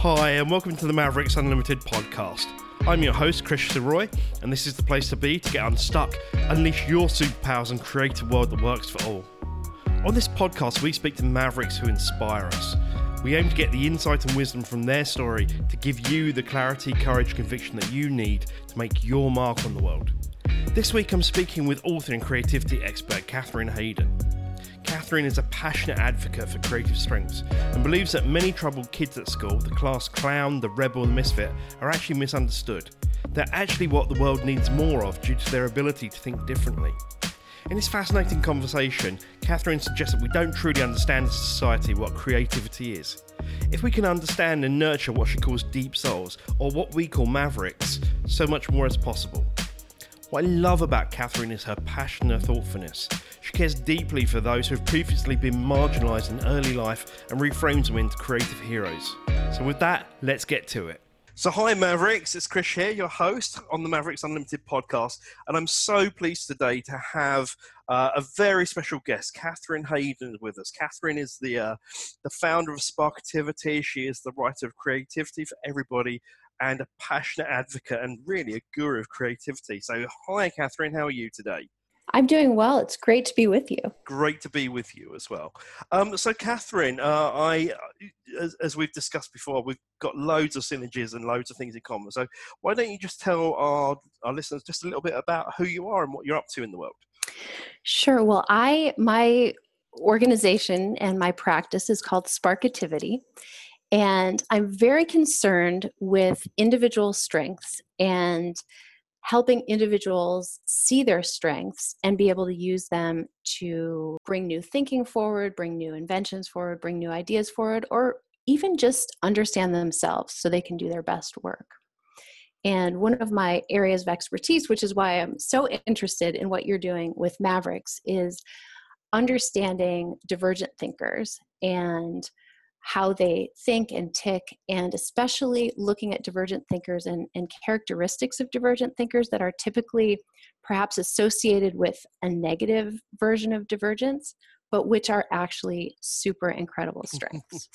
Hi, and welcome to the Mavericks Unlimited podcast. I'm your host, Chris Roy, and this is the place to be to get unstuck, unleash your superpowers, and create a world that works for all. On this podcast, we speak to Mavericks who inspire us. We aim to get the insight and wisdom from their story to give you the clarity, courage, conviction that you need to make your mark on the world. This week, I'm speaking with author and creativity expert Kathryn Haydon. Kathryn is a passionate advocate for creative strengths and believes that many troubled kids at school, the class clown, the rebel, the misfit, are actually misunderstood. They're actually what the world needs more of due to their ability to think differently. In this fascinating conversation, Kathryn suggests that we don't truly understand as a society what creativity is. If we can understand and nurture what she calls deep souls, or what we call mavericks, so much more is possible. What I love about Kathryn is her passion and thoughtfulness. She cares deeply for those who have previously been marginalised in early life and reframes them into creative heroes. So, with that, let's get to it. So, hi, Mavericks. It's Chris here, your host on the Mavericks Unlimited podcast. And I'm so pleased today to have uh, a very special guest, Kathryn Haydon, with us. Kathryn is the, uh, the founder of Sparkativity. She is the writer of Creativity for Everybody and a passionate advocate and really a guru of creativity. So, hi, Kathryn. How are you today? I'm doing well. It's great to be with you. Great to be with you as well. Um, so, Kathryn, uh, I, as, as, we've discussed before, we've got loads of synergies and loads of things in common. So, why don't you just tell our, our listeners just a little bit about who you are and what you're up to in the world? Sure. Well, I my organization and my practice is called Sparkativity. And I'm very concerned with individual strengths and helping individuals see their strengths and be able to use them to bring new thinking forward, bring new inventions forward, bring new ideas forward, or even just understand themselves so they can do their best work. And one of my areas of expertise, which is why I'm so interested in what you're doing with Mavericks, is understanding divergent thinkers and how they think and tick, and especially looking at divergent thinkers and, and characteristics of divergent thinkers that are typically perhaps associated with a negative version of divergence, but which are actually super incredible strengths.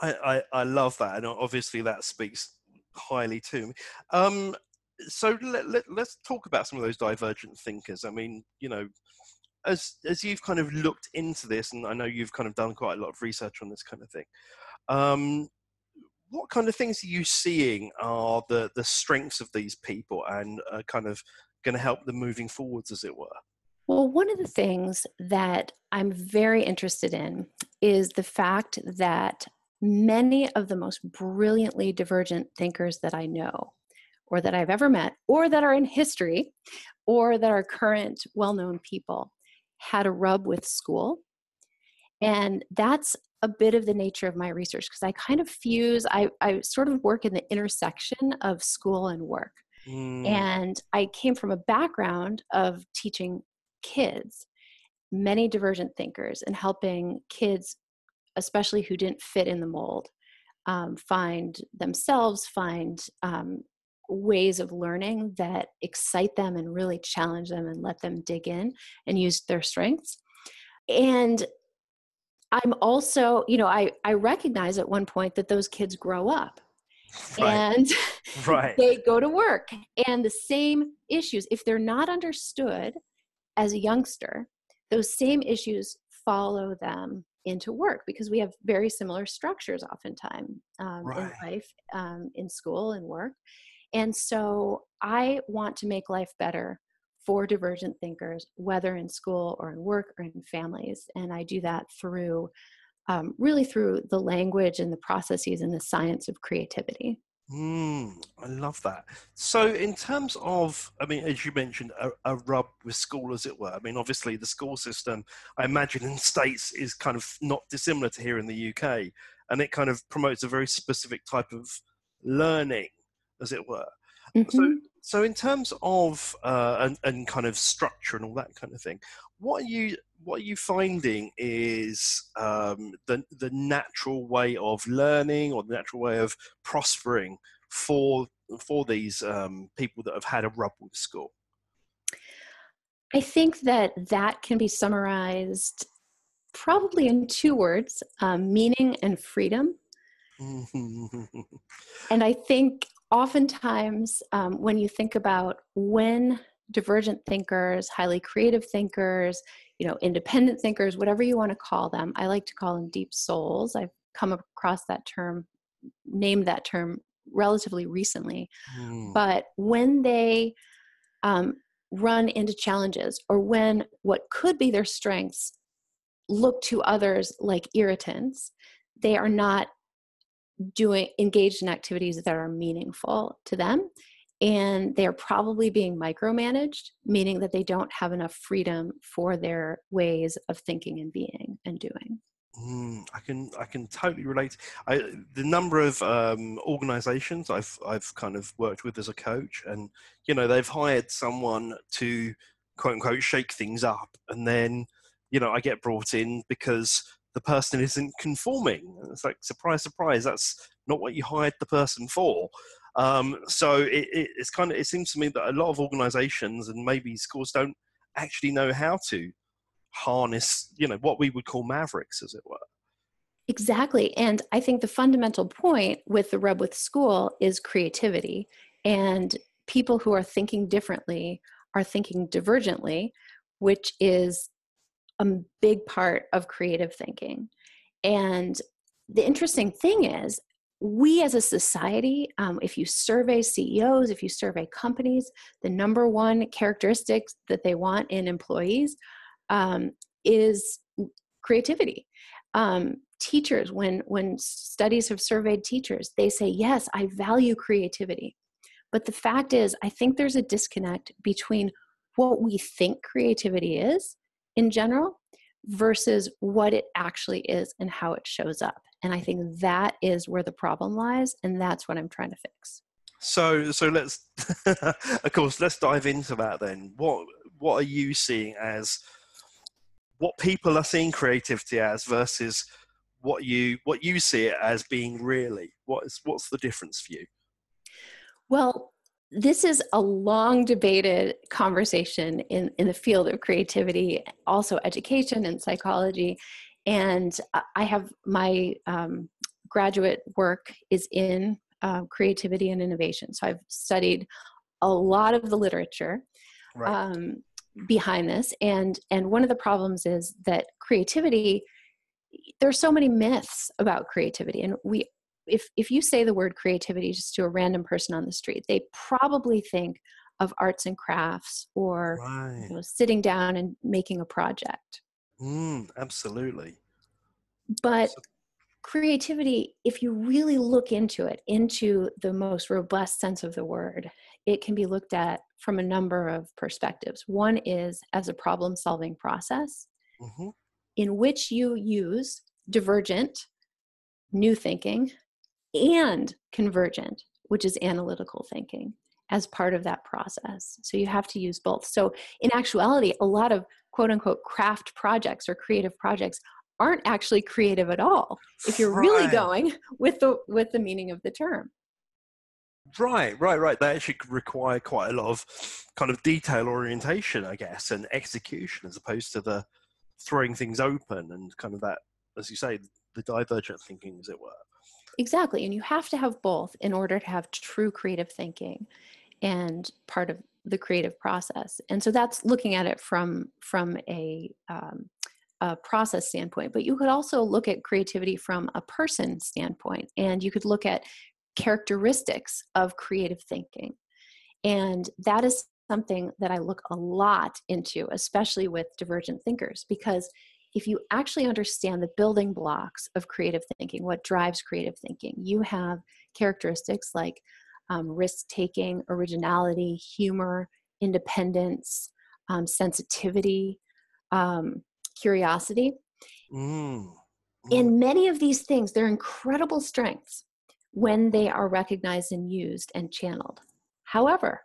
I, I, I, love that, and obviously that speaks highly to me. Um, so let, let, let's talk about some of those divergent thinkers. I mean, you know, as as you've kind of looked into this, and I know you've kind of done quite a lot of research on this kind of thing. Um, what kind of things are you seeing are the the strengths of these people, and are kind of going to help them moving forwards, as it were? Well, one of the things that I'm very interested in is the fact that many of the most brilliantly divergent thinkers that I know, or that I've ever met, or that are in history, or that are current well known people, had a rub with school. And that's a bit of the nature of my research because I kind of fuse, I, I sort of work in the intersection of school and work. Mm. And I came from a background of teaching kids, many divergent thinkers, and helping kids, especially who didn't fit in the mold, um, find themselves, find um, ways of learning that excite them and really challenge them and let them dig in and use their strengths. And I'm also, you know, I, I recognize at one point that those kids grow up right. and right. they go to work. And the same issues, if they're not understood as a youngster, those same issues follow them into work because we have very similar structures oftentimes um, right. in life, um, in school and work. And so I want to make life better for divergent thinkers, whether in school or in work or in families. And I do that through um, really through the language and the processes and the science of creativity. Mm, I love that. So, in terms of, I mean, as you mentioned, a, a, rub with school, as it were. I mean, obviously, the school system, I imagine, in states is kind of not dissimilar to here in the UK, and it kind of promotes a very specific type of learning as it were. Mm-hmm. So, so in terms of uh, and, and kind of structure and all that kind of thing, what are you what are you finding is um, the the natural way of learning or the natural way of prospering for for these um, people that have had a rub with school? I think that that can be summarized probably in two words: um, meaning and freedom. and I think oftentimes um, when you think about when divergent thinkers, highly creative thinkers, you know, independent thinkers, whatever you want to call them, I like to call them deep souls. I've come across that term, named that term relatively recently. Mm. But when they um, run into challenges or when what could be their strengths look to others like irritants, they are not doing engaged in activities that are meaningful to them and they're probably being micromanaged meaning that they don't have enough freedom for their ways of thinking and being and doing mm, I can I can totally relate. I, the number of um, organisations I've I've kind of worked with as a coach, and you know they've hired someone to quote unquote shake things up, and then you know I get brought in because the person isn't conforming. It's like surprise, surprise. That's not what you hired the person for. Um, so it, it, it's kind of it seems to me that a lot of organisations and maybe schools don't actually know how to harness, you know, what we would call mavericks, as it were. Exactly, and I think the fundamental point with the rub with school is creativity, and people who are thinking differently are thinking divergently, which is a big part of creative thinking. And the interesting thing is, we as a society, um, if you survey CEOs, if you survey companies, the number one characteristics that they want in employees um, is creativity. Um, teachers, when when studies have surveyed teachers, they say, yes, I value creativity. But the fact is, I think there's a disconnect between what we think creativity is in general versus what it actually is and how it shows up. And I think that is where the problem lies, and that's what I'm trying to fix. So, so let's, of course, let's dive into that then. What what are you seeing as what people are seeing creativity as versus what you what you see it as being really? What is what's the difference for you? Well, this is a long debated conversation in, in the field of creativity, also education and psychology. And I have my um, graduate work is in uh, creativity and innovation. So I've studied a lot of the literature right. um, behind this. And, and one of the problems is that creativity, there's so many myths about creativity. And we if if you say the word creativity just to a random person on the street, they probably think of arts and crafts or right. you know, sitting down and making a project. Mm, absolutely. But so- creativity, if you really look into it, into the most robust sense of the word, it can be looked at from a number of perspectives. One is as a problem solving process mm-hmm. in which you use divergent new thinking and convergent, which is analytical thinking, as part of that process. So you have to use both. So, in actuality, a lot of quote unquote craft projects or creative projects aren't actually creative at all if you're right. really going with the with the meaning of the term right right right they actually require quite a lot of kind of detail orientation i guess and execution as opposed to the throwing things open and kind of that as you say the divergent thinking as it were Exactly. And you have to have both in order to have true creative thinking and part of the creative process. And so that's looking at it from from a, um, a process standpoint. But you could also look at creativity from a person standpoint, and you could look at characteristics of creative thinking. And that is something that I look a lot into, especially with divergent thinkers, because if you actually understand the building blocks of creative thinking, what drives creative thinking, you have characteristics like um, risk taking, originality, humor, independence, um, sensitivity, um, curiosity. Mm. In mm. many of these things, they're incredible strengths when they are recognized and used and channeled. However,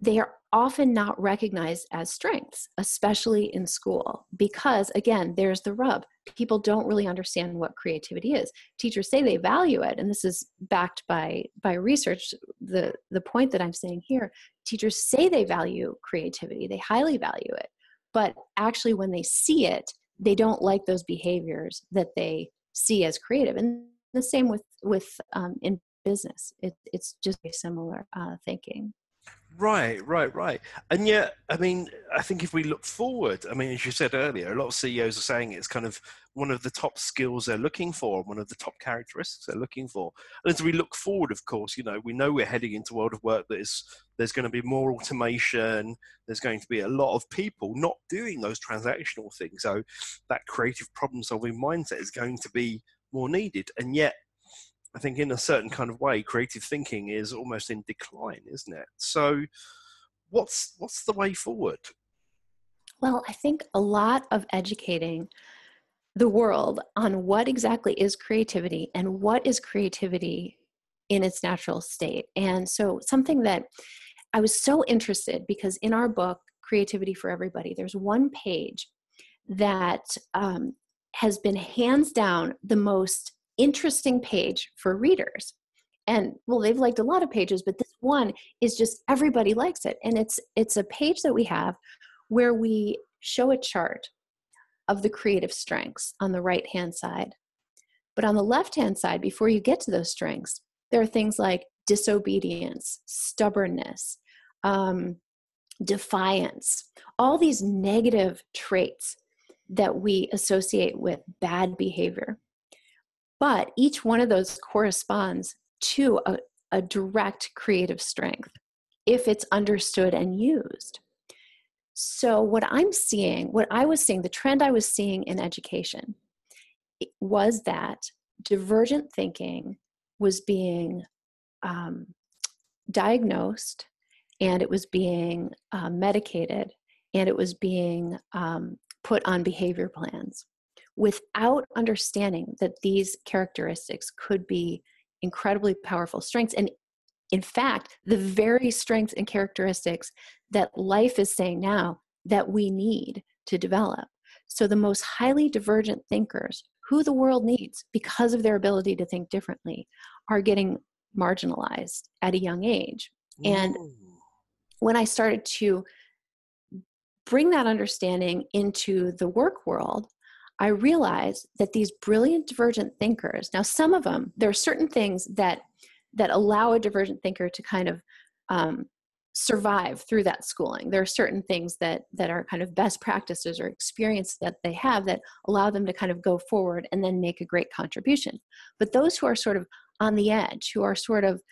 they are often not recognized as strengths, especially in school, because again, there's the rub. People don't really understand what creativity is. Teachers say they value it, and this is backed by by research. The the point that I'm saying here, teachers say they value creativity, they highly value it, but actually when they see it, they don't like those behaviors that they see as creative. And the same with with um, in business. It, it's just similar uh, thinking. Right, right, right. And yet, I mean, I think if we look forward, I mean, as you said earlier, a lot of CEOs are saying it's kind of one of the top skills they're looking for, one of the top characteristics they're looking for. And as we look forward, of course, you know, we know we're heading into a world of work that is there's going to be more automation, there's going to be a lot of people not doing those transactional things. So that creative problem solving mindset is going to be more needed. And yet I think in a certain kind of way, creative thinking is almost in decline, isn't it? So, what's what's the way forward? Well, I think a lot of educating the world on what exactly is creativity and what is creativity in its natural state. And so, something that I was so interested because in our book, Creativity for Everybody, there's one page that um, has been hands down the most interesting page for readers. And well they've liked a lot of pages but this one is just everybody likes it. And it's it's a page that we have where we show a chart of the creative strengths on the right hand side. But on the left hand side before you get to those strengths there are things like disobedience stubbornness um, defiance all these negative traits that we associate with bad behavior but each one of those corresponds to a, a direct creative strength if it's understood and used. So, what I'm seeing, what I was seeing, the trend I was seeing in education was that divergent thinking was being um, diagnosed and it was being uh, medicated and it was being um, put on behavior plans without understanding that these characteristics could be incredibly powerful strengths. And in fact, the very strengths and characteristics that life is saying now that we need to develop. So, the most highly divergent thinkers, who the world needs because of their ability to think differently, are getting marginalized at a young age. Ooh. And when I started to bring that understanding into the work world, I realized that these brilliant divergent thinkers, now some of them, there are certain things that that allow a divergent thinker to kind of um, survive through that schooling. There are certain things that that are kind of best practices or experience that they have that allow them to kind of go forward and then make a great contribution. But those who are sort of on the edge, who are sort of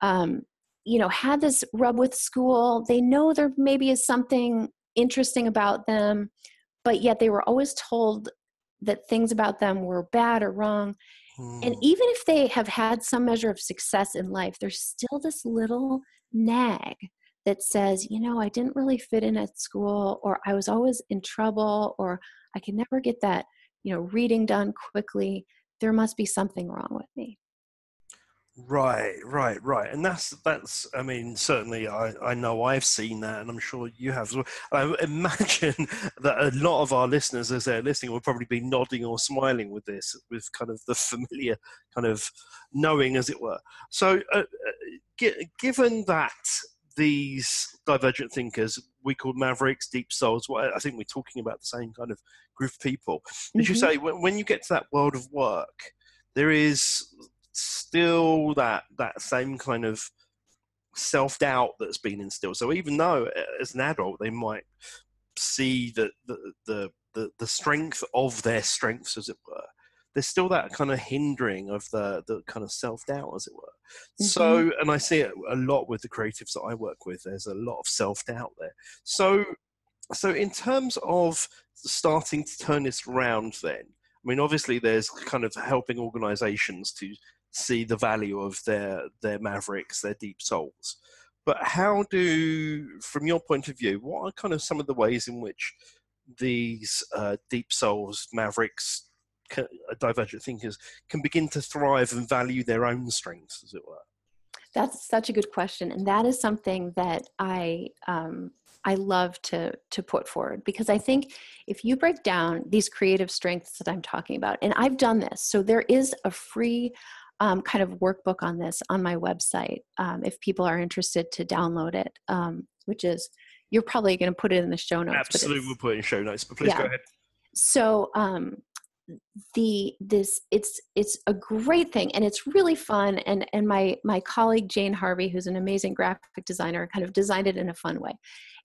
um, you know had this rub with school, they know there maybe is something interesting about them, but yet they were always told that things about them were bad or wrong. And hmm. even if they have had some measure of success in life, there's still this little nag that says, you know, I didn't really fit in at school, or I was always in trouble, or I could never get that, you know, reading done quickly. There must be something wrong with me. Right, right, right, and that's that's. I mean, certainly, I I know I've seen that, and I'm sure you have as well. I imagine that a lot of our listeners, as they're listening, will probably be nodding or smiling with this, with kind of the familiar kind of knowing, as it were. So, uh, uh, given that these divergent thinkers we call mavericks, deep souls. Well, I think we're talking about the same kind of group of people. As mm-hmm. you say, when, when you get to that world of work, there is still that that same kind of self doubt that's been instilled. So even though as an adult they might see that the, the the the strength of their strengths, as it were, there's still that kind of hindering of the the kind of self doubt, as it were. Mm-hmm. So, and I see it a lot with the creatives that I work with. There's a lot of self doubt there. So, so in terms of starting to turn this around, then I mean, obviously, there's kind of helping organisations to see the value of their their mavericks, their deep souls. But how do, from your point of view, what are kind of some of the ways in which these uh, deep souls, mavericks, uh, divergent thinkers can begin to thrive and value their own strengths, as it were? That's such a good question, and that is something that I um, I love to to put forward because I think if you break down these creative strengths that I'm talking about, and I've done this, so there is a free um, kind of workbook on this on my website um, if people are interested to download it, um, which is you're probably going to put it in the show notes. Absolutely, we'll put it in show notes. But please yeah. go ahead. So um, the this it's it's a great thing and it's really fun and and my my colleague jane harvey who's an amazing graphic designer kind of designed it in a fun way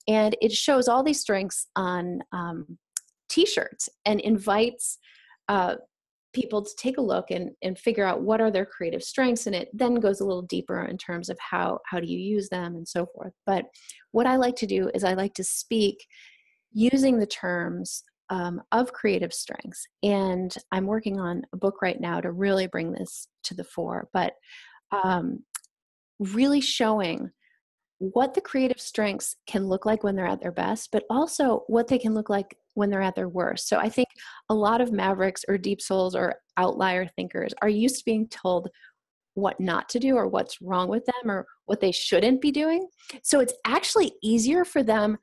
and it shows all these strengths on um, t-shirts and invites uh, people to take a look and, and figure out what are their creative strengths and it then goes a little deeper in terms of how how do you use them and so forth. But what i like to do is i like to speak using the terms um, of creative strengths and i'm working on a book right now to really bring this to the fore but um, really showing what the creative strengths can look like when they're at their best, but also what they can look like when they're at their worst. So I think a lot of mavericks or deep souls or outlier thinkers are used to being told what not to do or what's wrong with them or what they shouldn't be doing. So it's actually easier for them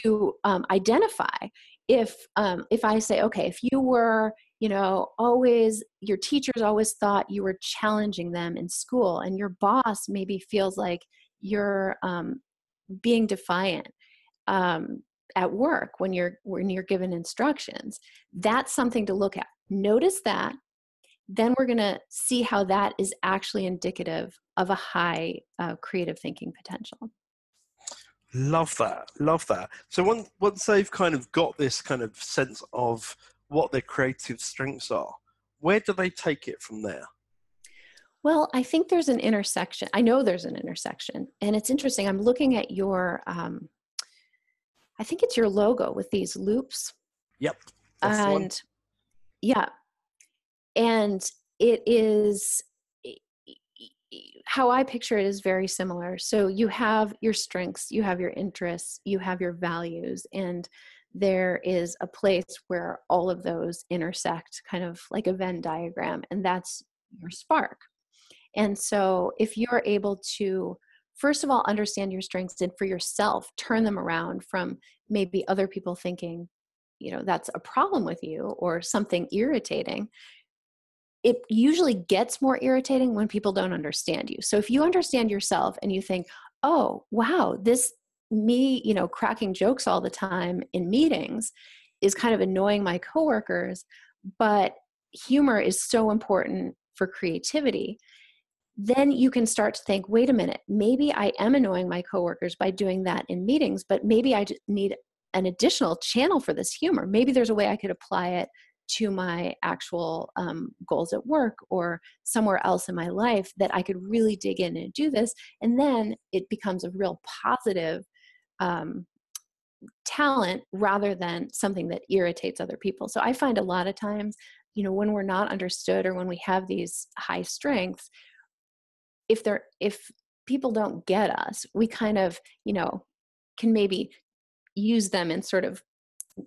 to um, identify if um, if I say, okay, if you were you know always your teachers always thought you were challenging them in school and your boss maybe feels like you're um, being defiant um, at work when you're when you're given instructions that's something to look at. Notice that then we're going to see how that is actually indicative of a high uh, creative thinking potential. Love that love that. So once once they've kind of got this kind of sense of what their creative strengths are where do they take it from there well, I think there's an intersection. I know there's an intersection. And it's interesting. I'm looking at your, um, I think it's your logo with these loops. Yep. and yeah. And it is how I picture it is very similar. So you have your strengths, you have your interests, you have your values, and there is a place where all of those intersect, kind of like a Venn diagram, and that's your spark. And so, if you're able to, first of all, understand your strengths and for yourself, turn them around from maybe other people thinking, you know, that's a problem with you or something irritating, it usually gets more irritating when people don't understand you. So, if you understand yourself and you think, oh, wow, this me, you know, cracking jokes all the time in meetings is kind of annoying my coworkers, but humor is so important for creativity then you can start to think wait a minute maybe i am annoying my coworkers by doing that in meetings but maybe i need an additional channel for this humor. Maybe there's a way i could apply it to my actual um, goals at work or somewhere else in my life that i could really dig in and do this and then it becomes a real positive um, talent rather than something that irritates other people. So i find a lot of times you know when we're not understood or when we have these high strengths if they're if people don't get us we kind of you know can maybe use them in sort of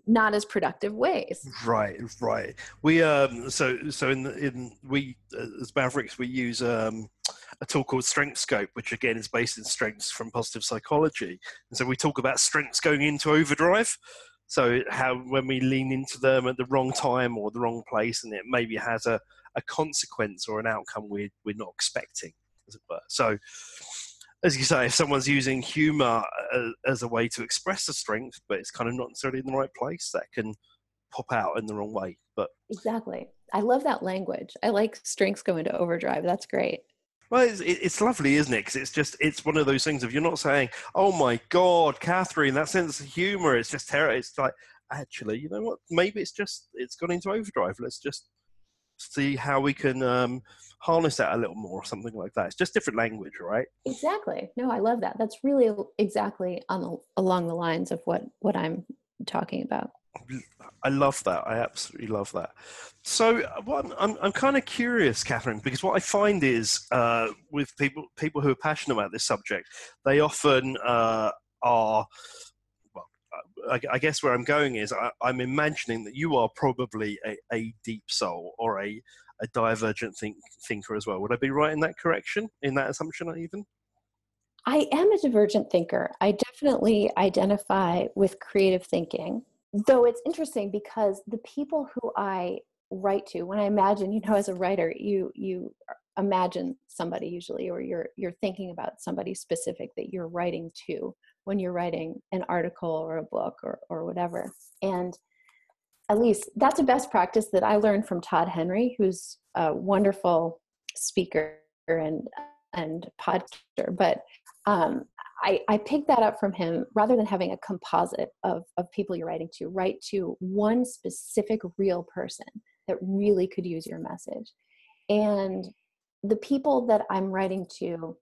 not as productive ways. Right right. We um so so in the, in we uh, as mavericks we use um a tool called Strengthscope which again is based in strengths from positive psychology. And so we talk about strengths going into overdrive. So how when we lean into them at the wrong time or the wrong place and it maybe has a, a consequence or an outcome we're, we're not expecting as it were. So, as you say, if someone's using humour uh, as a way to express a strength, but it's kind of not necessarily in the right place, that can pop out in the wrong way. But exactly, I love that language. I like strengths go into overdrive. That's great. Well, it's, it's lovely, isn't it? Because it's just it's one of those things. If you're not saying, "Oh my God, Kathryn, that sense of humor, it's just terrible. It's like actually, you know what? Maybe it's just it's gone into overdrive. Let's just see how we can um, harness that a little more or something like that. It's just different language, right? Exactly. No, I love that. That's really exactly on the, along the lines of what what I'm talking about. I love that. I absolutely love that. So, what I'm, I'm, I'm kind of curious, Kathryn, because what I find is uh, with people people who are passionate about this subject, they often uh, are I, guess where I'm going is I, am I'm imagining that you are probably a, a deep soul or a, a divergent think, thinker as well. Would I be right in that correction, in that assumption, even? I am a divergent thinker. I definitely identify with creative thinking, though it's interesting because the people who I write to, when I imagine, you know, as a writer, you you imagine somebody usually, or you're you're thinking about somebody specific that you're writing to when you're writing an article or a book or, or whatever. And at least that's a best practice that I learned from Todd Henry, who's a wonderful speaker and and podcaster. But um, I, I picked that up from him rather than having a composite of, of people you're writing to, write to one specific real person that really could use your message. And the people that I'm writing to,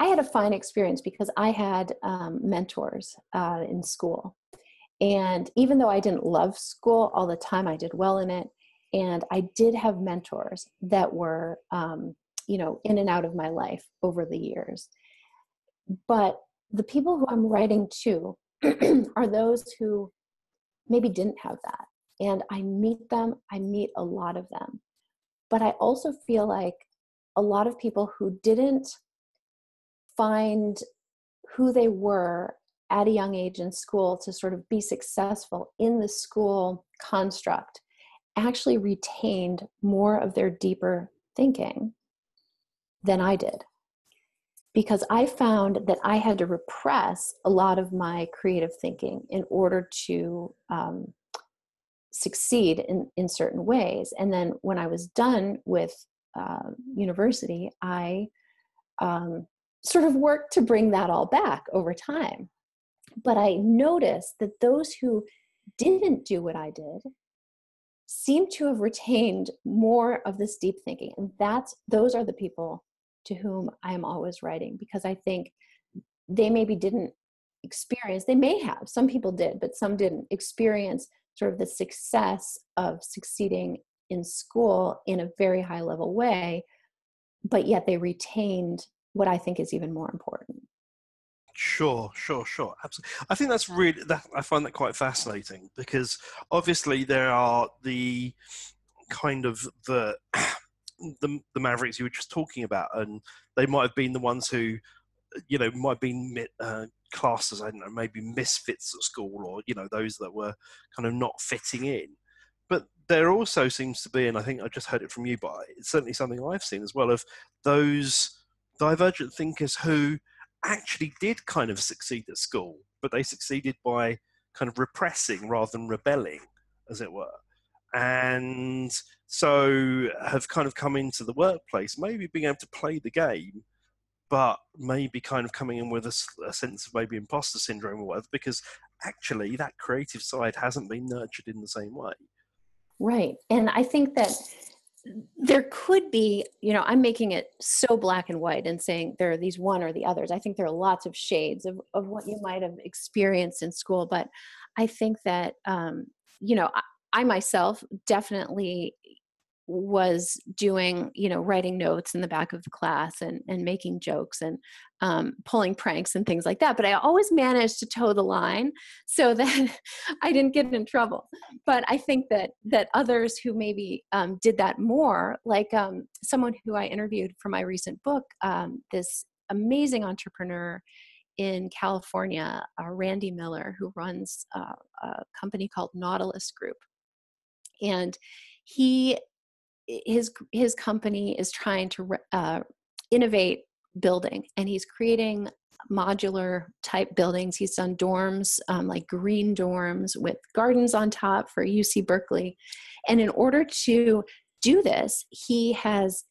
I had a fine experience because I had um, mentors uh, in school. And even though I didn't love school all the time, I did well in it. And I did have mentors that were, um, you know, in and out of my life over the years. But the people who I'm writing to are those who maybe didn't have that. And I meet them, I meet a lot of them. But I also feel like a lot of people who didn't find who they were at a young age in school to sort of be successful in the school construct actually retained more of their deeper thinking than I did because I found that I had to repress a lot of my creative thinking in order to um, succeed in, in certain ways. And then when I was done with uh, university, I um, sort of worked to bring that all back over time. But I noticed that those who didn't do what I did seem to have retained more of this deep thinking and that's those are the people to whom I am always writing because I think they maybe didn't experience, they may have, some people did, but some didn't experience sort of the success of succeeding in school in a very high level way, but yet they retained what I think is even more important. Sure, sure, sure. Absolutely. I think that's really that I find that quite fascinating because obviously there are the kind of the the, the Mavericks you were just talking about, and they might have been the ones who, you know, might have been uh, classed as I don't know, maybe misfits at school, or you know, those that were kind of not fitting in. But there also seems to be, and I think I just heard it from you, but it's certainly something I've seen as well, of those divergent thinkers who actually did kind of succeed at school, but they succeeded by kind of repressing rather than rebelling, as it were and so have kind of come into the workplace, maybe being able to play the game, but maybe kind of coming in with a, a, sense of maybe imposter syndrome or whatever, because actually that creative side hasn't been nurtured in the same way. Right. And I think that there could be, you know, I'm making it so black and white and saying there are these one or the others. I think there are lots of shades of, of what you might have experienced in school, but I think that, um, you know, I myself definitely was doing you know writing notes in the back of the class and and making jokes and um, pulling pranks and things like that but i always managed to toe the line so that i didn't get in trouble. But i think that that others who maybe um, did that more like um, someone who i interviewed for my recent book um, this amazing entrepreneur in California, uh, Randy Miller, who runs uh, a company called Nautilus Group. And he his his company is trying to uh, innovate building and he's creating modular type buildings. He's done dorms um, like green dorms with gardens on top for uc berkeley. And in order to do this he has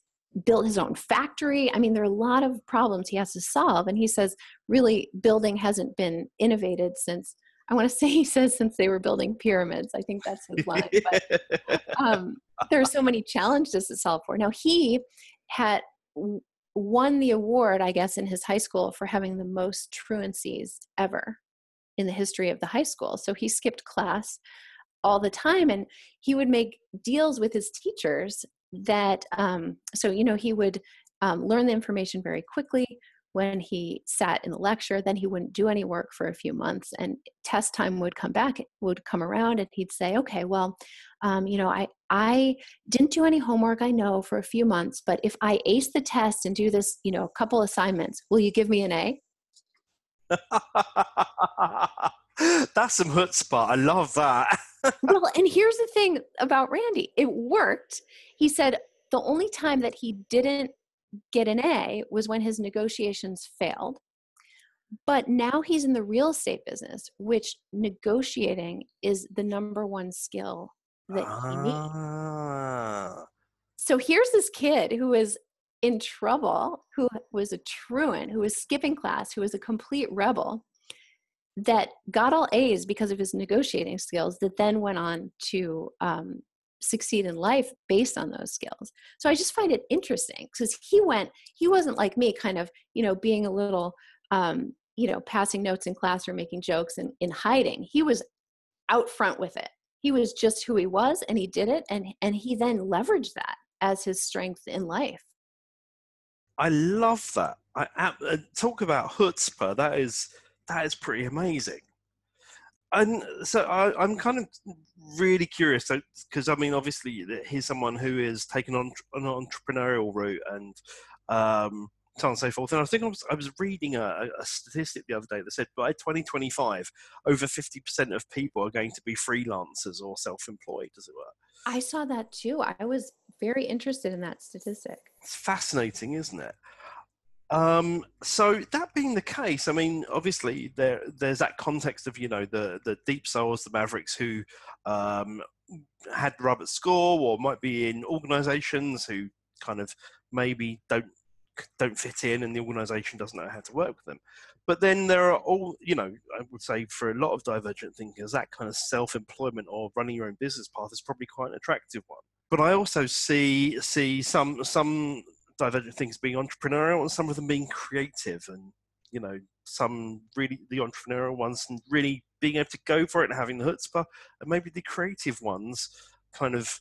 built his own factory. I mean there are a lot of problems he has to solve. And he says really building hasn't been innovated since I want to say he says since they were building pyramids. I think that's his line. But um, there are so many challenges to solve for. Now he had won the award, I guess, in his high school for having the most truancies ever in the history of the high school. So he skipped class all the time, and he would make deals with his teachers that. Um, so you know he would um, learn the information very quickly when he sat in the lecture then he wouldn't do any work for a few months and test time would come back would come around and he'd say okay well um, you know i i didn't do any homework i know for a few months but if i ace the test and do this you know a couple assignments will you give me an a? That's some chutzpah i love that. Well and here's the thing about randy it worked. He said the only time that he didn't get an A was when his negotiations failed. But now he's in the real estate business, which negotiating is the number one skill that ah. he needs. So here's this kid who is in trouble, who was a truant, who was skipping class, who was a complete rebel, that got all A's because of his negotiating skills, that then went on to um, succeed in life based on those skills. So I just find it interesting because he went, he wasn't like me, kind of, you know, being a little, um, you know, passing notes in class or making jokes and in hiding. He was out front with it. He was just who he was and he did it and and he then leveraged that as his strength in life. I love that. I, uh, talk about chutzpah. That is that is pretty amazing and so I, am kind of really curious because I mean, obviously, he's someone who is taking on an entrepreneurial route and um, so on and so forth. And I think I was, I was reading a, a, statistic the other day that said by 2025, over 50% of people are going to be freelancers or self-employed, as it were. I saw that too. I was very interested in that statistic. It's fascinating, isn't it? Um, so that being the case, I mean, obviously there there's that context of you know the the deep souls, the Mavericks who um, had at school, or might be in organisations who kind of maybe don't don't fit in, and the organisation doesn't know how to work with them. But then there are all you know, I would say for a lot of divergent thinkers, that kind of self-employment or running your own business path is probably quite an attractive one. But I also see see some some divergent things being entrepreneurial and some of them being creative and you know some really the entrepreneurial ones and really being able to go for it and having the chutzpah and maybe the creative ones kind of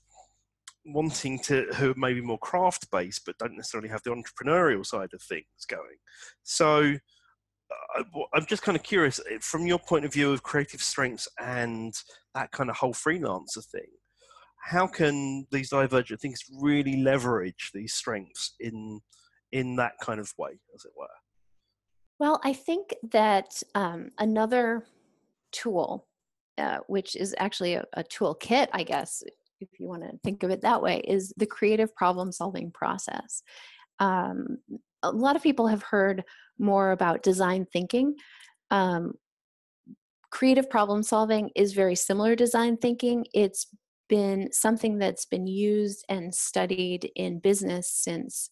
wanting to who are maybe more craft based but don't necessarily have the entrepreneurial side of things going. So I'm just kind of curious eh, from your point of view of creative strengths and that kind of whole freelancer thing how can these divergent things really leverage these strengths in in that kind of way, as it were? Well, I think that um, another tool, uh, which is actually a, a toolkit, I guess, if you want to think of it that way, is the creative problem solving process. Um, a lot of people have heard more about design thinking. Um, creative problem solving is very similar to design thinking. It's been something that's been used and studied in business since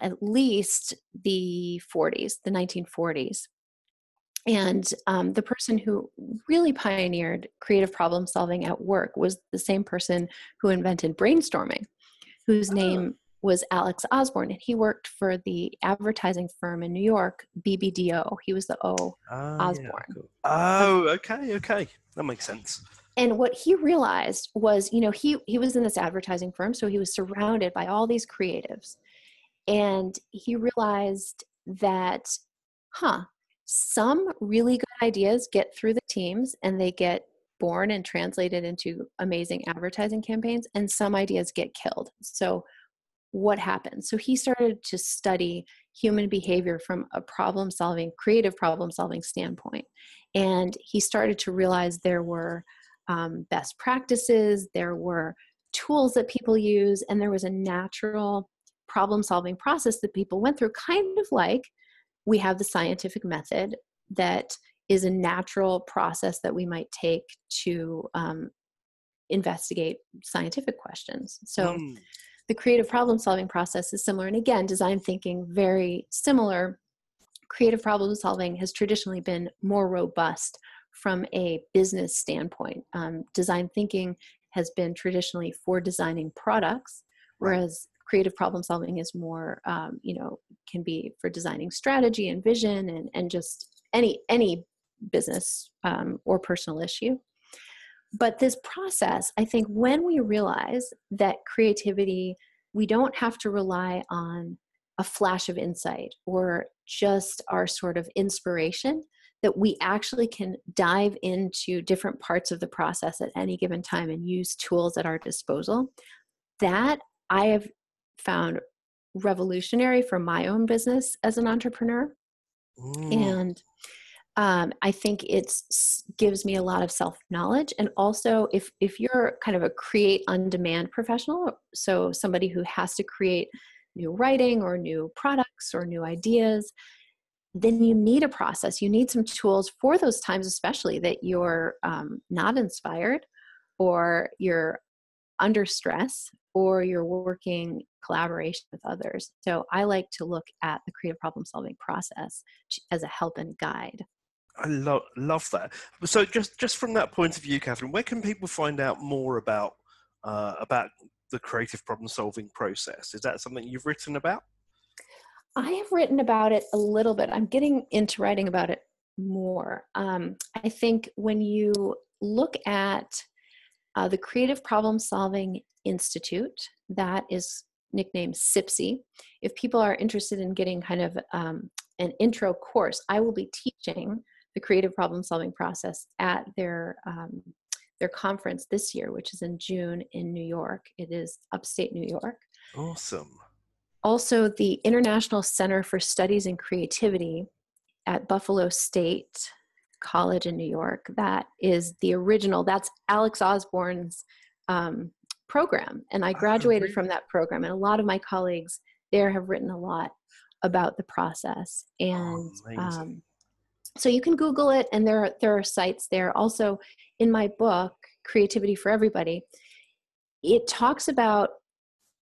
at least the 40s, the 1940s. And um, the person who really pioneered creative problem solving at work was the same person who invented brainstorming, whose oh. name was Alex Osborn. And he worked for the advertising firm in New York, BBDO. He was the O, oh, Osborn. Yeah, cool. Oh, okay, okay. That makes sense and what he realized was you know he he was in this advertising firm so he was surrounded by all these creatives and he realized that huh some really good ideas get through the teams and they get born and translated into amazing advertising campaigns and some ideas get killed so what happens so he started to study human behavior from a problem solving creative problem solving standpoint and he started to realize there were um, best practices, there were tools that people use, and there was a natural problem solving process that people went through, kind of like we have the scientific method that is a natural process that we might take to um, investigate scientific questions. So, mm. The creative problem solving process is similar. And again, design thinking, very similar. Creative problem solving has traditionally been more robust from a business standpoint. Um, design thinking has been traditionally for designing products, whereas creative problem solving is more, um, you know, can be for designing strategy and vision and, and just any any business um, or personal issue. But this process, I think, when we realize that creativity, we don't have to rely on a flash of insight or just our sort of inspiration that we actually can dive into different parts of the process at any given time and use tools at our disposal. That I have found revolutionary for my own business as an entrepreneur. Mm. And um, I think it gives me a lot of self knowledge, and also if if you're kind of a create on demand professional, so somebody who has to create new writing or new products or new ideas, then you need a process. You need some tools for those times, especially that you're um, not inspired or you're under stress or you're working collaboration with others. So I like to look at the creative problem solving process as a help and guide. I love love that. So just just from that point of view, Kathryn, where can people find out more about uh, about the creative problem solving process? Is that something you've written about? I have written about it a little bit. I'm getting into writing about it more. Um, I think when you look at uh, the Creative Problem Solving Institute, that is nicknamed CPSI. If people are interested in getting kind of um, an intro course, I will be teaching the creative problem solving process at their um, their conference this year, which is in June in New York. It is upstate New York. Awesome. Also, the International Center for Studies in Creativity at Buffalo State College in New York. That is the original. That's Alex Osborn's um, program, and I ah, graduated from that program. And a lot of my colleagues there have written a lot about the process. Oh, and oh, um, so you can Google it, and there are, there are sites there. Also, in my book, Creativity for Everybody, it talks about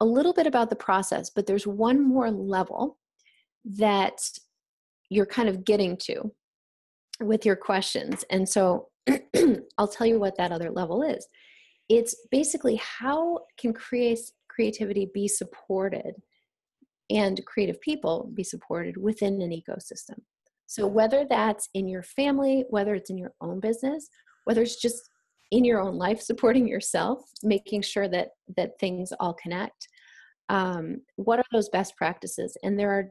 a little bit about the process, but there's one more level that you're kind of getting to with your questions. And so I'll tell you what that other level is. It's basically how can create creativity be supported and creative people be supported within an ecosystem. So whether that's in your family, whether it's in your own business, whether it's just in your own life supporting yourself, making sure that that things all connect. Um, what are those best practices? And there are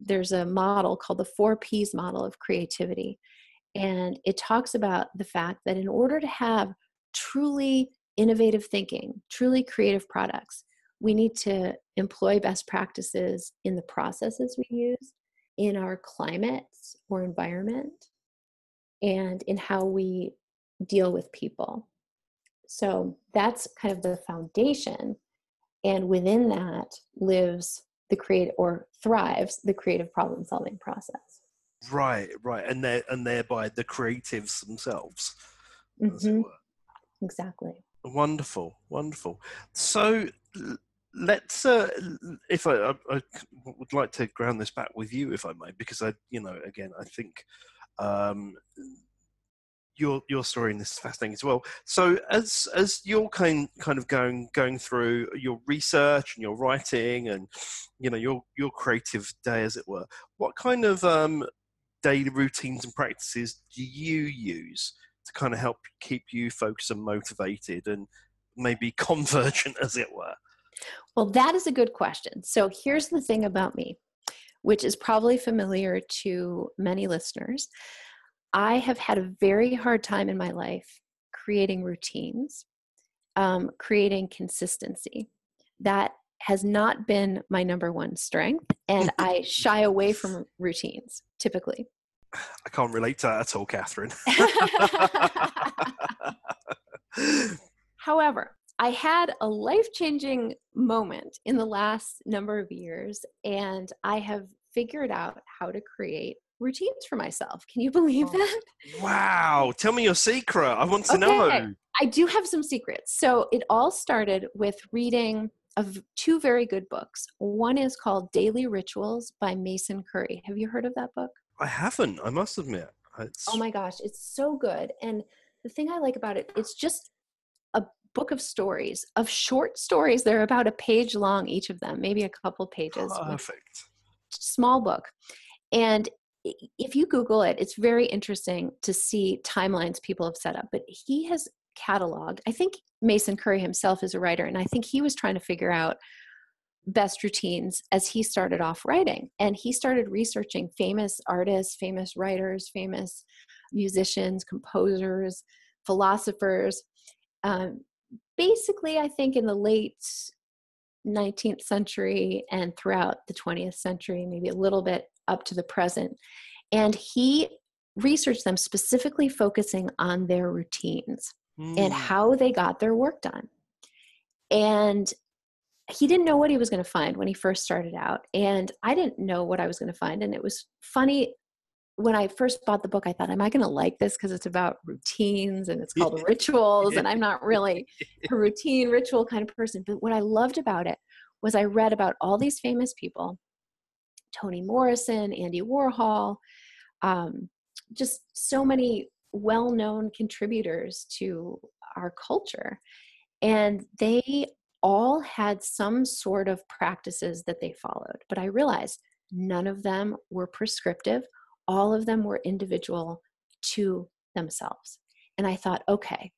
there's a model called the four P's model of creativity. And it talks about the fact that in order to have truly innovative thinking, truly creative products, we need to employ best practices in the processes we use, in our climate or environment, and in how we deal with people. So that's kind of the foundation. And within that lives the create or thrives the creative problem solving process. Right, right. And they and thereby the creatives themselves. Mm-hmm. Exactly. Wonderful, wonderful. So let's uh, if I, I, I, would like to ground this back with you if i may because i you know again i think um, your your story in this is fascinating as well. So as as you're kind kind of going going through your research and your writing and you know your your creative day as it were what kind of um, daily routines and practices do you use to kind of help keep you focused and motivated and maybe convergent as it were well, that is a good question. So here's the thing about me, which is probably familiar to many listeners. I have had a very hard time in my life creating routines, um, creating consistency. That has not been my number one strength, and I shy away from routines typically. I can't relate to that at all, Kathryn. However, I had a life changing moment in the last number of years, and I have figured out how to create routines for myself. Can you believe oh, that? Wow. Tell me your secret. I want to okay. know. I do have some secrets. So it all started with reading of two very good books. One is called Daily Rituals by Mason Currey. Have you heard of that book? I haven't, I must admit. It's... Oh my gosh, it's so good. And the thing I like about it, it's just book of stories, of short stories. They're about a page long, each of them, maybe a couple pages. Perfect. Small book. And if you Google it, it's very interesting to see timelines people have set up. But he has cataloged, I think Mason Currey himself is a writer, and I think he was trying to figure out best routines as he started off writing. And he started researching famous artists, famous writers, famous musicians, composers, philosophers, um, basically, I think in the late 19th century and throughout the 20th century, maybe a little bit up to the present. And he researched them specifically focusing on their routines mm. and hmm. how they got their work done. And he didn't know what he was going to find when he first started out. And I didn't know what I was going to find. And it was funny when I first bought the book, I thought, am I going to like this because it's about routines and it's called rituals, and I'm not really a routine ritual kind of person. But what I loved about it was I read about all these famous people Toni Morrison, Andy Warhol, um, just so many well known contributors to our culture. And they all had some sort of practices that they followed. But I realized none of them were prescriptive, all of them were individual to themselves. And I thought, okay,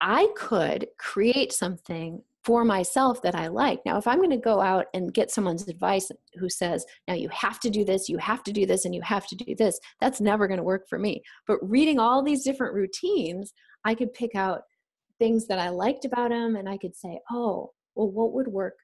I could create something for myself that I like. Now, if I'm going to go out and get someone's advice who says, now you have to do this, you have to do this, and you have to do this, that's never going to work for me. But reading all these different routines, I could pick out things that I liked about them and I could say, oh, well, what would work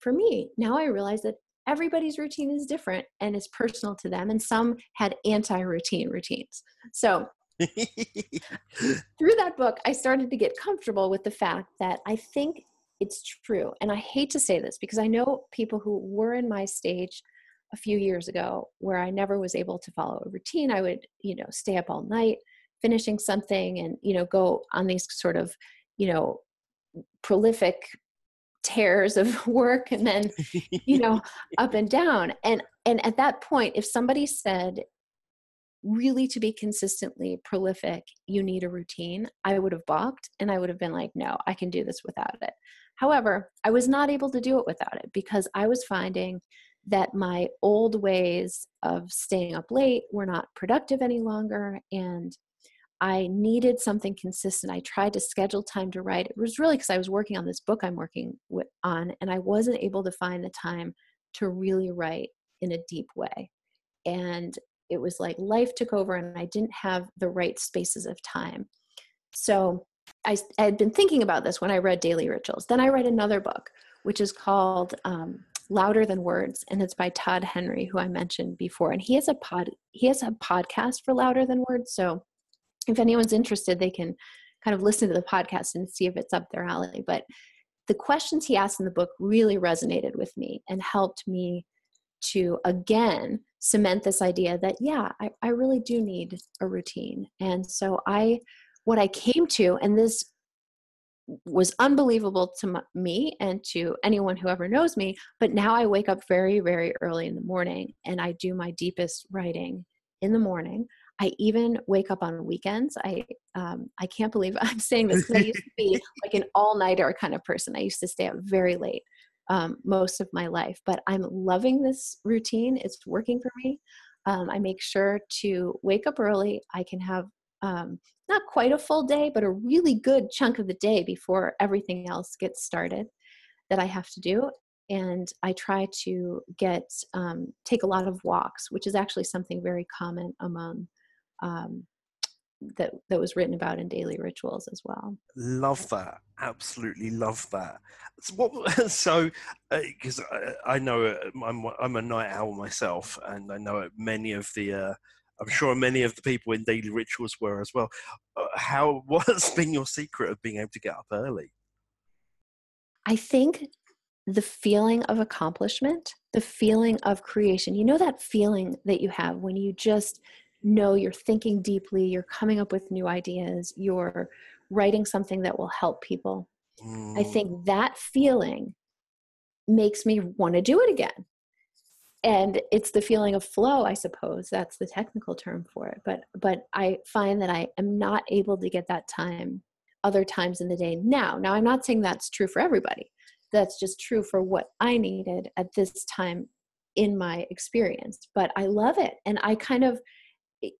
for me? Now I realize that everybody's routine is different and is personal to them, and some had anti routine routines. So through that book, I started to get comfortable with the fact that I think it's true. And I hate to say this because I know people who were in my stage a few years ago where I never was able to follow a routine. I would, you know, stay up all night finishing something and, you know, go on these sort of, you know, prolific tears of work and then, you know, up and down. And and at that point, if somebody said, really to be consistently prolific, you need a routine, I would have balked and I would have been like, no, I can do this without it. However, I was not able to do it without it because I was finding that my old ways of staying up late were not productive any longer and I needed something consistent. I tried to schedule time to write. It was really because I was working on this book I'm working with, on, and I wasn't able to find the time to really write in a deep way. And it was like life took over, and I didn't have the right spaces of time. So I, I had been thinking about this when I read Daily Rituals. Then I read another book, which is called um, Louder Than Words, and it's by Todd Henry, who I mentioned before. And he has a pod he has a podcast for Louder Than Words. So if anyone's interested, they can kind of listen to the podcast and see if it's up their alley. But the questions he asked in the book really resonated with me and helped me to again cement this idea that yeah, I, I really do need a routine. And so I what I came to, and this was unbelievable to m- me and to anyone who ever knows me, but now I wake up very, very early in the morning and I do my deepest writing in the morning. I even wake up on weekends. I um, I can't believe I'm saying this because I used to be like an all nighter kind of person. I used to stay up very late um, most of my life, but I'm loving this routine. It's working for me. Um, I make sure to wake up early. I can have um, not quite a full day, but a really good chunk of the day before everything else gets started that I have to do. And I try to get um, take a lot of walks, which is actually something very common among um, that that was written about in daily rituals as well. Love that, absolutely love that. So, what, so because uh, I, I, know uh, I'm I'm a night owl myself, and I know many of the uh, I'm sure many of the people in daily rituals were as well. Uh, how what's been your secret of being able to get up early? I think the feeling of accomplishment, the feeling of creation. You know that feeling that you have when you just know you're thinking deeply, you're coming up with new ideas, you're writing something that will help people. Mm. I think that feeling makes me want to do it again and it's the feeling of flow i suppose that's the technical term for it but but i find that i am not able to get that time other times in the day now now i'm not saying that's true for everybody that's just true for what i needed at this time in my experience but i love it and i kind of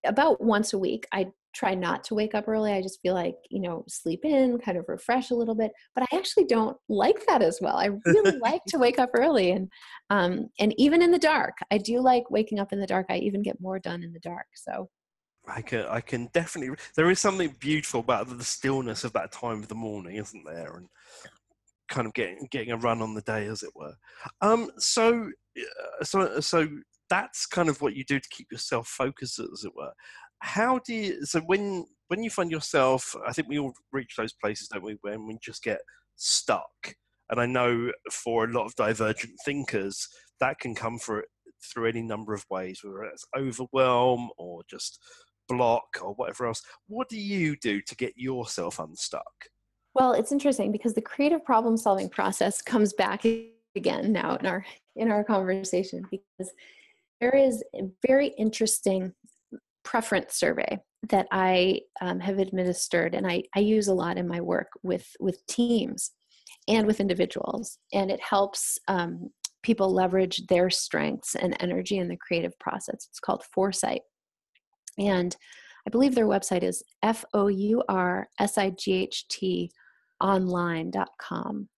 about once a week i try not to wake up early. I just feel like, you know, sleep in, kind of refresh a little bit. But I actually don't like that as well. I really like to wake up early and um and even in the dark. I do like waking up in the dark. I even get more done in the dark. So I can I can definitely there is something beautiful about the stillness of that time of the morning, isn't there? And kind of getting getting a run on the day as it were. Um so so so that's kind of what you do to keep yourself focused as it were how do you so when when you find yourself i think we all reach those places don't we when we just get stuck and i know for a lot of divergent thinkers that can come for through any number of ways, whether it's overwhelm or just block or whatever else. What do you do to get yourself unstuck? Well, it's interesting because the creative problem solving process comes back again now in our in our conversation because there is a very interesting preference survey that I um, have administered and I, I use a lot in my work with with teams and with individuals and it helps um, people leverage their strengths and energy in the creative process. It's called FourSight. And i believe their website is f-o-u-r-s-i-g-h-t online.com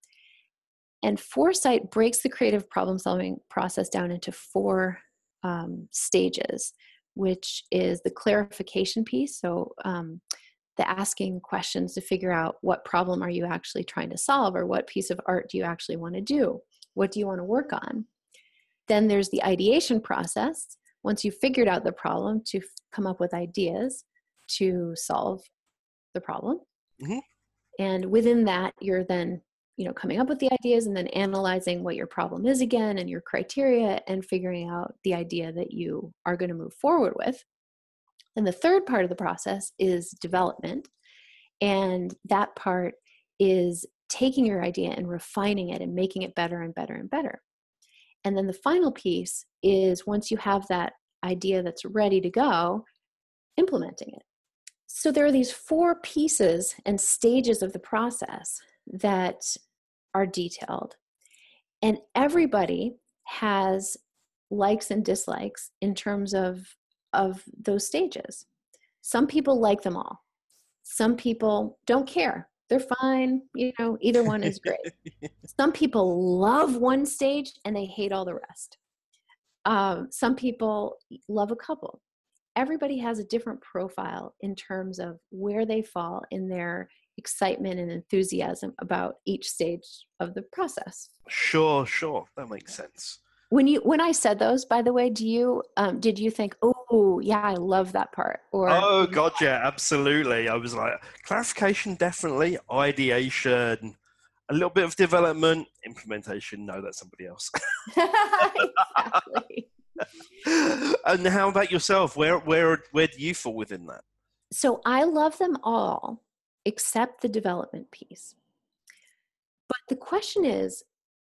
and FourSight breaks the creative problem solving process down into four um, stages which is the clarification piece. So, um, the asking questions to figure out what problem are you actually trying to solve, or what piece of art do you actually want to do? What do you want to work on? Then there's the ideation process. Once you've figured out the problem, to f- come up with ideas to solve the problem. Mm-hmm. And within that, you're then you know coming up with the ideas and then analyzing what your problem is again and your criteria and figuring out the idea that you are going to move forward with. And the third part of the process is development. And that part is taking your idea and refining it and making it better and better and better. And then the final piece is once you have that idea that's ready to go implementing it. So there are these four pieces and stages of the process that are detailed. And everybody has likes and dislikes in terms of, of those stages. Some people like them all. Some people don't care. They're fine. You know, either one is great. some people love one stage and they hate all the rest. Um, some people love a couple. Everybody has a different profile in terms of where they fall in their excitement and enthusiasm about each stage of the process. Sure, sure, that makes sense. When you when I said those, by the way, do you um, did you think, oh yeah, I love that part? Or oh god, yeah, absolutely. I was like, clarification, definitely, ideation, a little bit of development, implementation. No, that's somebody else. exactly. and how about yourself? Where where where do you fall within that? So I love them all accept the development piece. But the question is,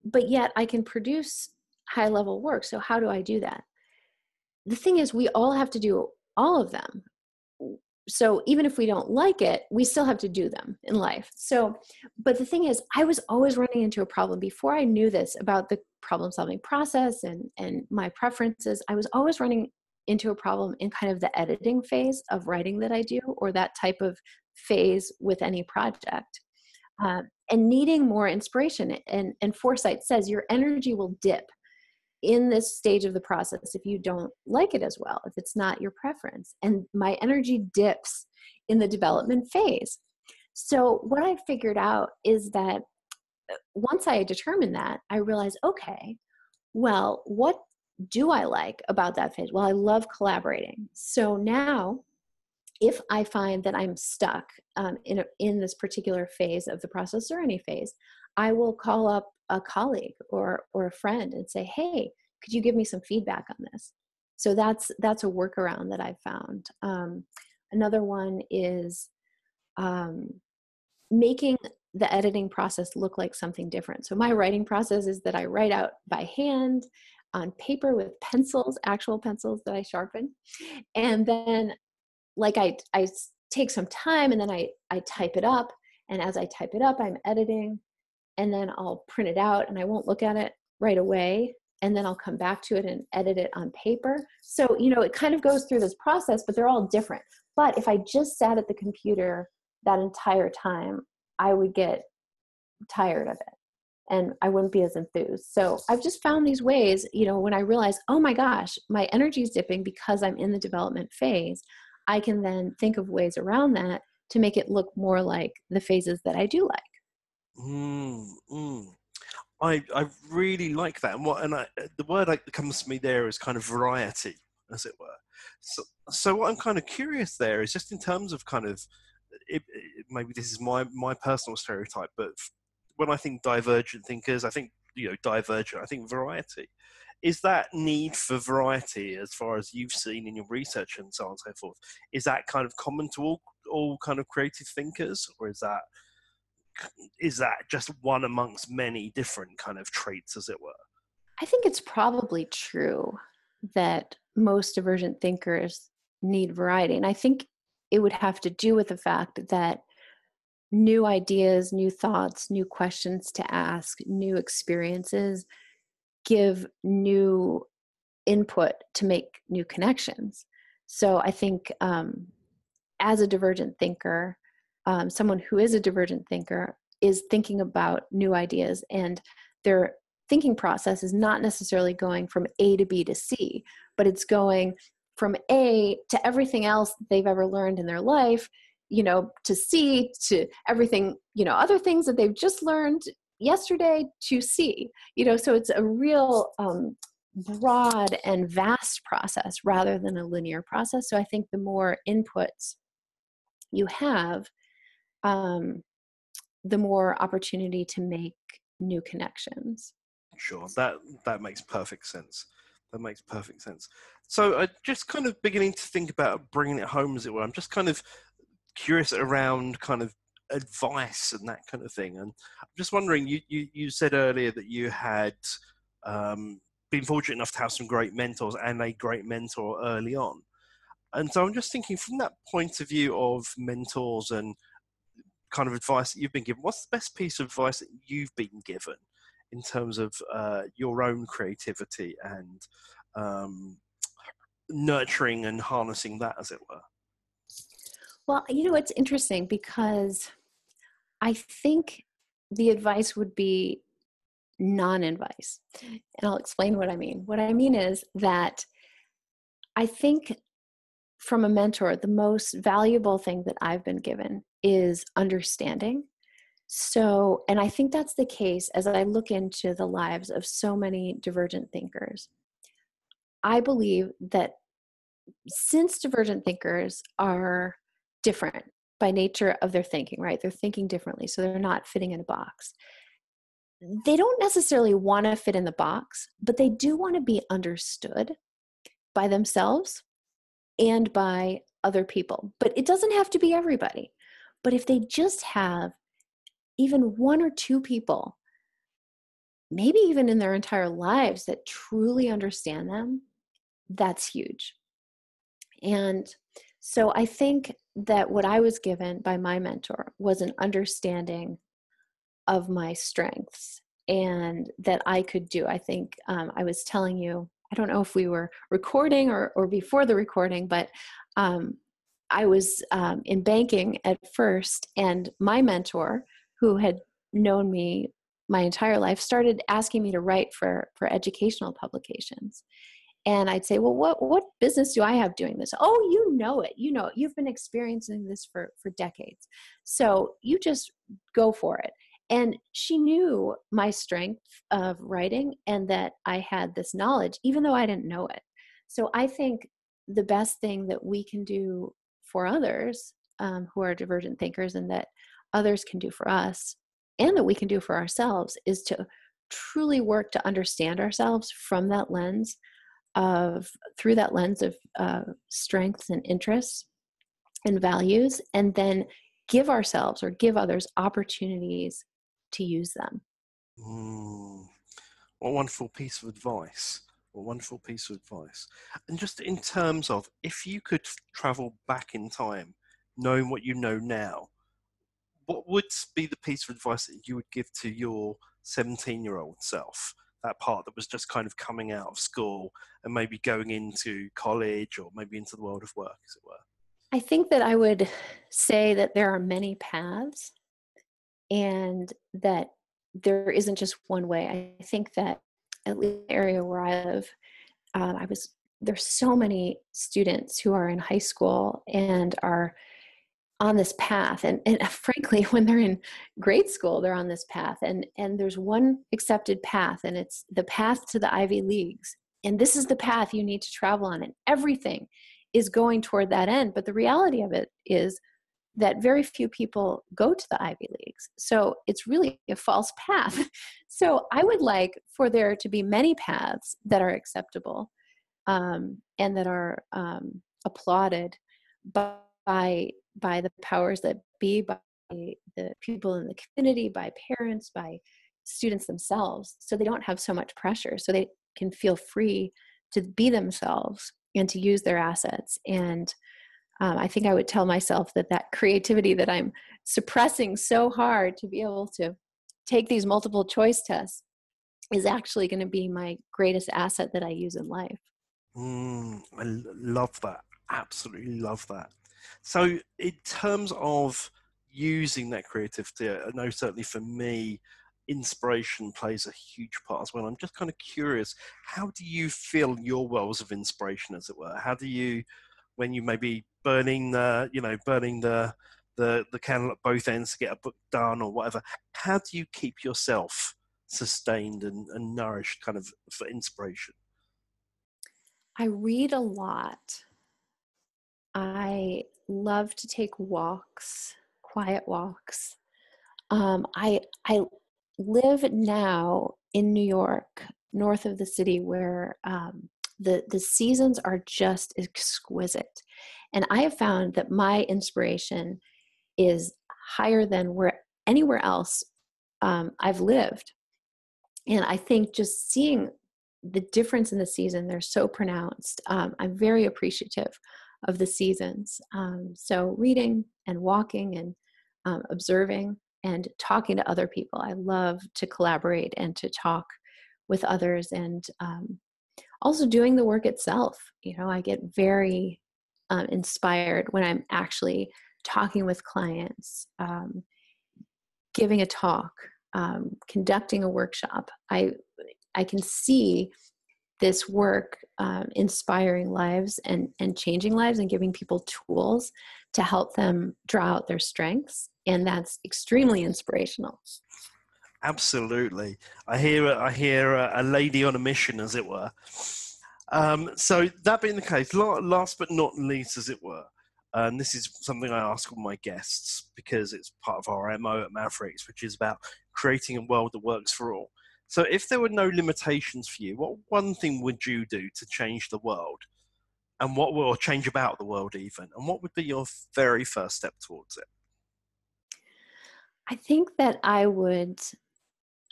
but yet I can produce high level work. So how do I do that? The thing is, we all have to do all of them. So even if we don't like it, we still have to do them in life. So, but the thing is, I was always running into a problem before I knew this about the problem solving process and, and my preferences. I was always running into a problem in kind of the editing phase of writing that I do, or that type of phase with any project. Uh, and needing more inspiration. And, and FourSight says your energy will dip in this stage of the process if you don't like it as well, if it's not your preference. And my energy dips in the development phase. So, what I figured out is that uh, once I determined that, I realized okay, well, what do I like about that phase? Well, I love collaborating. So now, if I find that I'm stuck um, in, a, in this particular phase of the process or any phase, I will call up a colleague or, or a friend and say, hey, could you give me some feedback on this? So that's, that's a workaround that I've found. Um, another one is um, making the editing process look like something different. So my writing process is that I write out by hand on paper with pencils, actual pencils that I sharpen. And then like I I take some time and then I I type it up and as I type it up I'm editing and then I'll print it out and I won't look at it right away and then I'll come back to it and edit it on paper. So, you know, it kind of goes through this process, but they're all different. But if I just sat at the computer that entire time, I would get tired of it and I wouldn't be as enthused. So I've just found these ways, you know, when I realize, oh my gosh, my energy is dipping because I'm in the development phase, I can then think of ways around that to make it look more like the phases that I do like. Mm, mm. I I really like that, and what and I, the word that comes to me there is kind of variety, as it were. So, so what I'm kind of curious there is just in terms of kind of it, it, maybe this is my my personal stereotype, but when I think divergent thinkers, I think you know divergent. I think variety. Is that need for variety, as far as you've seen in your research and so on and so forth, is that kind of common to all all kind of creative thinkers, or is that is that just one amongst many different kind of traits, as it were? I think it's probably true that most divergent thinkers need variety. And I think it would have to do with the fact that new ideas, new thoughts, new questions to ask, new experiences give new input to make new connections. So I think um, as a divergent thinker, um, someone who is a divergent thinker is thinking about new ideas and their thinking process is not necessarily going from A to B to C, but it's going from A to everything else they've ever learned in their life, you know, to C to everything, you know, other things that they've just learned yesterday to see you know, so it's a real um, broad and vast process rather than a linear process. So I think the more inputs you have, um, the more opportunity to make new connections. Sure, that that makes perfect sense. That makes perfect sense. So, uh, just kind of beginning to think about bringing it home, as it were. I'm just kind of curious around kind of advice and that kind of thing. And I'm just wondering, you you, you said earlier that you had um, been fortunate enough to have some great mentors and a great mentor early on. And so I'm just thinking from that point of view of mentors and kind of advice that you've been given, what's the best piece of advice that you've been given in terms of uh, your own creativity and um, nurturing and harnessing that, as it were? Well, you know, it's interesting because I think the advice would be non advice. And I'll explain what I mean. What I mean is that I think from a mentor, the most valuable thing that I've been given is understanding so, and I think that's the case as I look into the lives of so many divergent thinkers. I believe that since divergent thinkers are different by nature of their thinking, right? They're thinking differently, so they're not fitting in a box. They don't necessarily want to fit in the box, but they do want to be understood by themselves and by other people. But it doesn't have to be everybody. But if they just have even one or two people, maybe even in their entire lives, that truly understand them, that's huge. And so I think that what I was given by my mentor was an understanding of my strengths and that I could do. I think um, I was telling you, I don't know if we were recording or, or before the recording, but um, I was um, in banking at first, and my mentor who had known me my entire life started asking me to write for for educational publications and i'd say well what what business do i have doing this? Oh you know it. You know it. you've been experiencing this for for decades. So you just go for it. And she knew my strength of writing and that i had this knowledge even though i didn't know it. So i think the best thing that we can do for others um, who are divergent thinkers and that others can do for us and that we can do for ourselves is to truly work to understand ourselves from that lens of through that lens of uh, strengths and interests and values and then give ourselves or give others opportunities to use them. Mm, what wonderful piece of advice. What wonderful piece of advice. And just in terms of if you could travel back in time knowing what you know now what would be the piece of advice that you would give to your 17 year old self? That part that was just kind of coming out of school and maybe going into college or maybe into the world of work, as it were? I think that I would say that there are many paths and that there isn't just one way. I think that at least the area where I live, um, I was there's so many students who are in high school and are on this path and, and frankly when they're in grade school they're on this path and and there's one accepted path and it's the path to the ivy leagues and this is the path you need to travel on and everything is going toward that end but the reality of it is that very few people go to the Ivy Leagues. So it's really a false path. So I would like for there to be many paths that are acceptable um, and that are um, applauded by, by the powers that be, by the people in the community, by parents, by students themselves, so they don't have so much pressure, so they can feel free to be themselves and to use their assets. And um, I think I would tell myself that that creativity that I'm suppressing so hard to be able to take these multiple choice tests is actually going to be my greatest asset that I use in life. Mm, I love that. Absolutely love that. So, in terms of using that creativity, I know certainly for me, inspiration plays a huge part as well. I'm just kind of curious, how do you fill your wells of inspiration, as it were? How do you, when you may be burning the, you know, burning the the the candle at both ends to get a book done or whatever, how do you keep yourself sustained and, and nourished, kind of for inspiration? I read a lot. I love to take walks, quiet walks. Um, I I live now in New York, north of the city, where um, the the seasons are just exquisite, and I have found that my inspiration is higher than where anywhere else um, I've lived, and I think just seeing the difference in the season they're so pronounced. Um, I'm very appreciative of the seasons. Um, so reading and walking and um, observing and talking to other people. I love to collaborate and to talk with others and um, also doing the work itself. You know, I get very um, inspired when I'm actually talking with clients, um, giving a talk, um, conducting a workshop. I I can see this work um, inspiring lives and and changing lives and giving people tools to help them draw out their strengths and that's extremely inspirational. Absolutely. I hear i hear a, lady on a mission as it were. Um, so that being the case last but not least as it were and this is something I ask all my guests because it's part of our MO at Mavericks, which is about creating a world that works for all. So, if there were no limitations for you, what one thing would you do to change the world? And what will change about the world, even? And what would be your very first step towards it? I think that I would,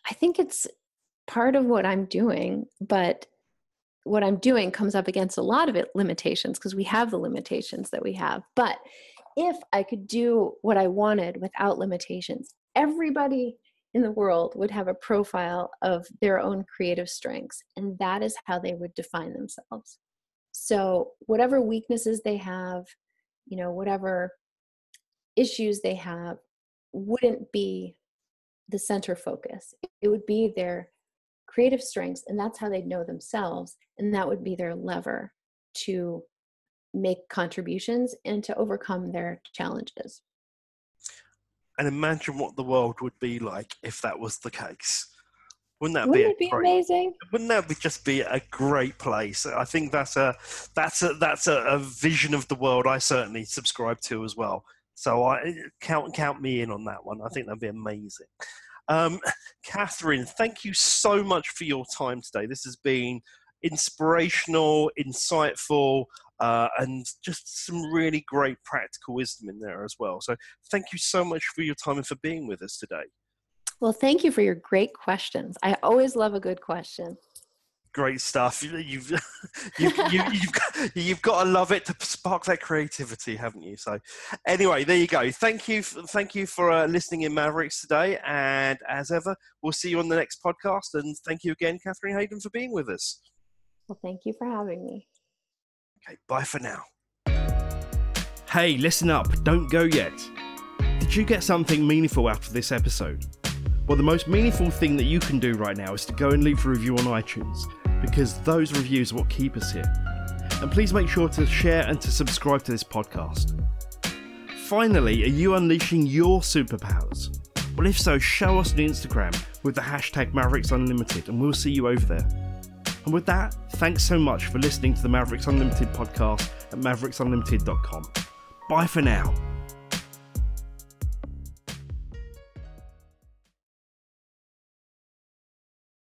I think it's part of what I'm doing, but what I'm doing comes up against a lot of it limitations because we have the limitations that we have. But if I could do what I wanted without limitations, everybody in the world would have a profile of their own creative strengths, and that is how they would define themselves. So, whatever weaknesses they have, you know, whatever issues they have, wouldn't be the center focus. It would be their creative strengths, and that's how they'd know themselves, and that would be their lever to make contributions and to overcome their challenges and imagine what the world would be like if that was the case. Wouldn't that Wouldn't be, be great, amazing? Wouldn't that be just be a great place? I think that's a that's a that's a, a, vision of the world I certainly subscribe to as well. So I count count me in on that one. I think that'd be amazing. Um, Kathryn, thank you so much for your time today. This has been inspirational, insightful, uh, and just some really great practical wisdom in there as well. So thank you so much for your time and for being with us today. Well, thank you for your great questions. I always love a good question. Great stuff. You've you've you've, you've, got, you've got to love it to spark that creativity, haven't you? So, anyway, there you go. Thank you, for, thank you for uh, listening in Mavericks today. And as ever, we'll see you on the next podcast. And thank you again, Kathryn Haydon, for being with us. Well, thank you for having me. Okay, bye for now. Hey, listen up, don't go yet. Did you get something meaningful out of this episode? Well, the most meaningful thing that you can do right now is to go and leave a review on iTunes, because those reviews are what keep us here. And please make sure to share and to subscribe to this podcast. Finally, are you unleashing your superpowers? Well, if so, show us on Instagram with the hashtag Mavericks Unlimited, and we'll see you over there. And with that, thanks so much for listening to the Mavericks Unlimited podcast at mavericks.unlimited.com. Bye for now.